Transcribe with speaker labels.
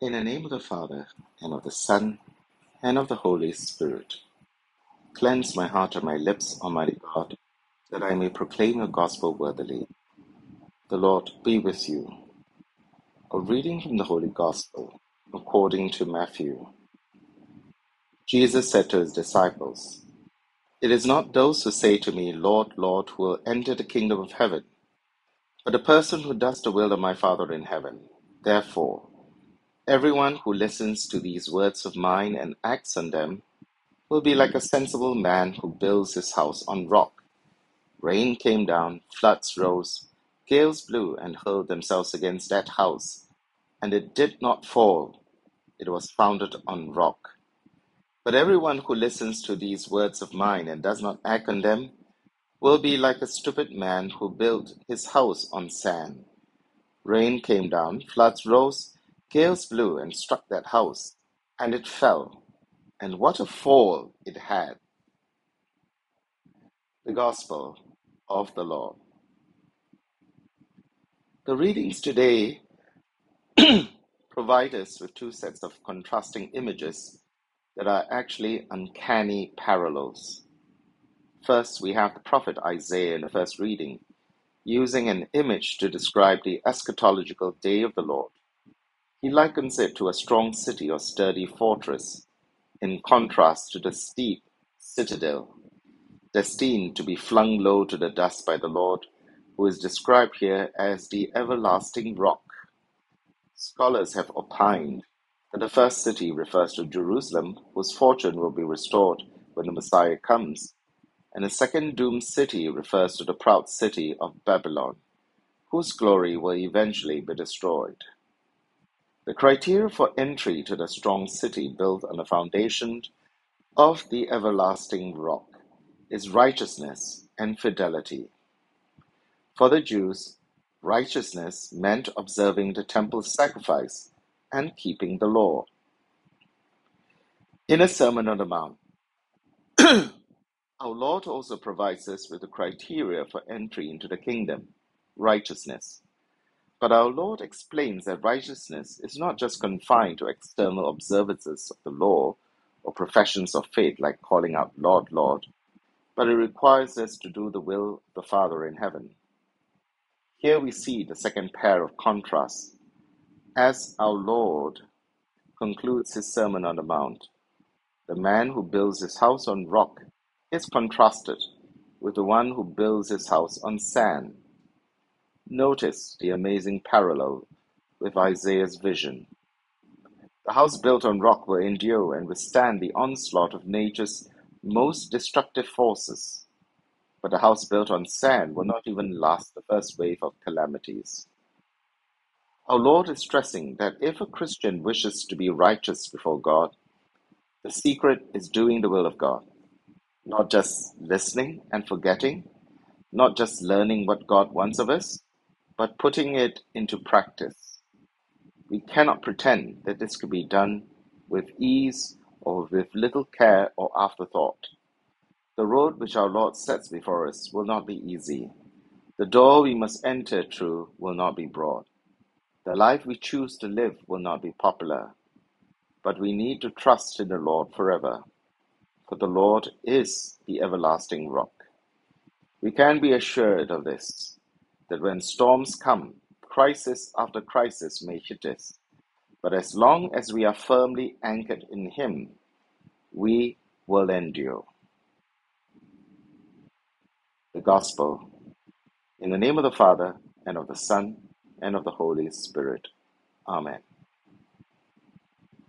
Speaker 1: In the name of the Father, and of the Son, and of the Holy Spirit. Cleanse my heart and my lips, Almighty God, that I may proclaim your gospel worthily. The Lord be with you. A reading from the Holy Gospel according to Matthew. Jesus said to his disciples, It is not those who say to me, Lord, Lord, who will enter the kingdom of heaven, but the person who does the will of my Father in heaven. Therefore, everyone who listens to these words of mine and acts on them will be like a sensible man who builds his house on rock. Rain came down, floods rose, gales blew and hurled themselves against that house, and it did not fall. It was founded on rock. But everyone who listens to these words of mine and does not act on them will be like a stupid man who built his house on sand. Rain came down, floods rose, gales blew and struck that house, and it fell. And what a fall it had! The Gospel of the Lord. The readings today provide us with two sets of contrasting images that are actually uncanny parallels. First, we have the prophet Isaiah in the first reading, using an image to describe the eschatological day of the Lord. He likens it to a strong city or sturdy fortress, in contrast to the steep citadel, destined to be flung low to the dust by the Lord, who is described here as the everlasting rock. Scholars have opined that the first city refers to Jerusalem, whose fortune will be restored when the Messiah comes, and the second doomed city refers to the proud city of Babylon, whose glory will eventually be destroyed. The criteria for entry to the strong city built on the foundation of the everlasting rock is righteousness and fidelity. For the Jews, righteousness meant observing the temple sacrifice and keeping the law. In a Sermon on the Mount, our Lord also provides us with the criteria for entry into the kingdom righteousness. But our Lord explains that righteousness is not just confined to external observances of the law or professions of faith like calling out, Lord, Lord, but it requires us to do the will of the Father in heaven. Here we see the second pair of contrasts as our Lord concludes his Sermon on the Mount. The man who builds his house on rock is contrasted with the one who builds his house on sand. Notice the amazing parallel with Isaiah's vision. The house built on rock will endure and withstand the onslaught of nature's most destructive forces, but the house built on sand will not even last the first wave of calamities. Our Lord is stressing that if a Christian wishes to be righteous before God, the secret is doing the will of God, not just listening and forgetting, not just learning what God wants of us, but putting it into practice. We cannot pretend that this could be done with ease or with little care or afterthought. The road which our Lord sets before us will not be easy. The door we must enter through will not be broad. The life we choose to live will not be popular. But we need to trust in the Lord forever, for the Lord is the everlasting rock. We can be assured of this that when storms come, crisis after crisis may hit us, but as long as we are firmly anchored in Him, we will endure. The Gospel. In the name of the Father, and of the Son, and of the Holy Spirit. Amen.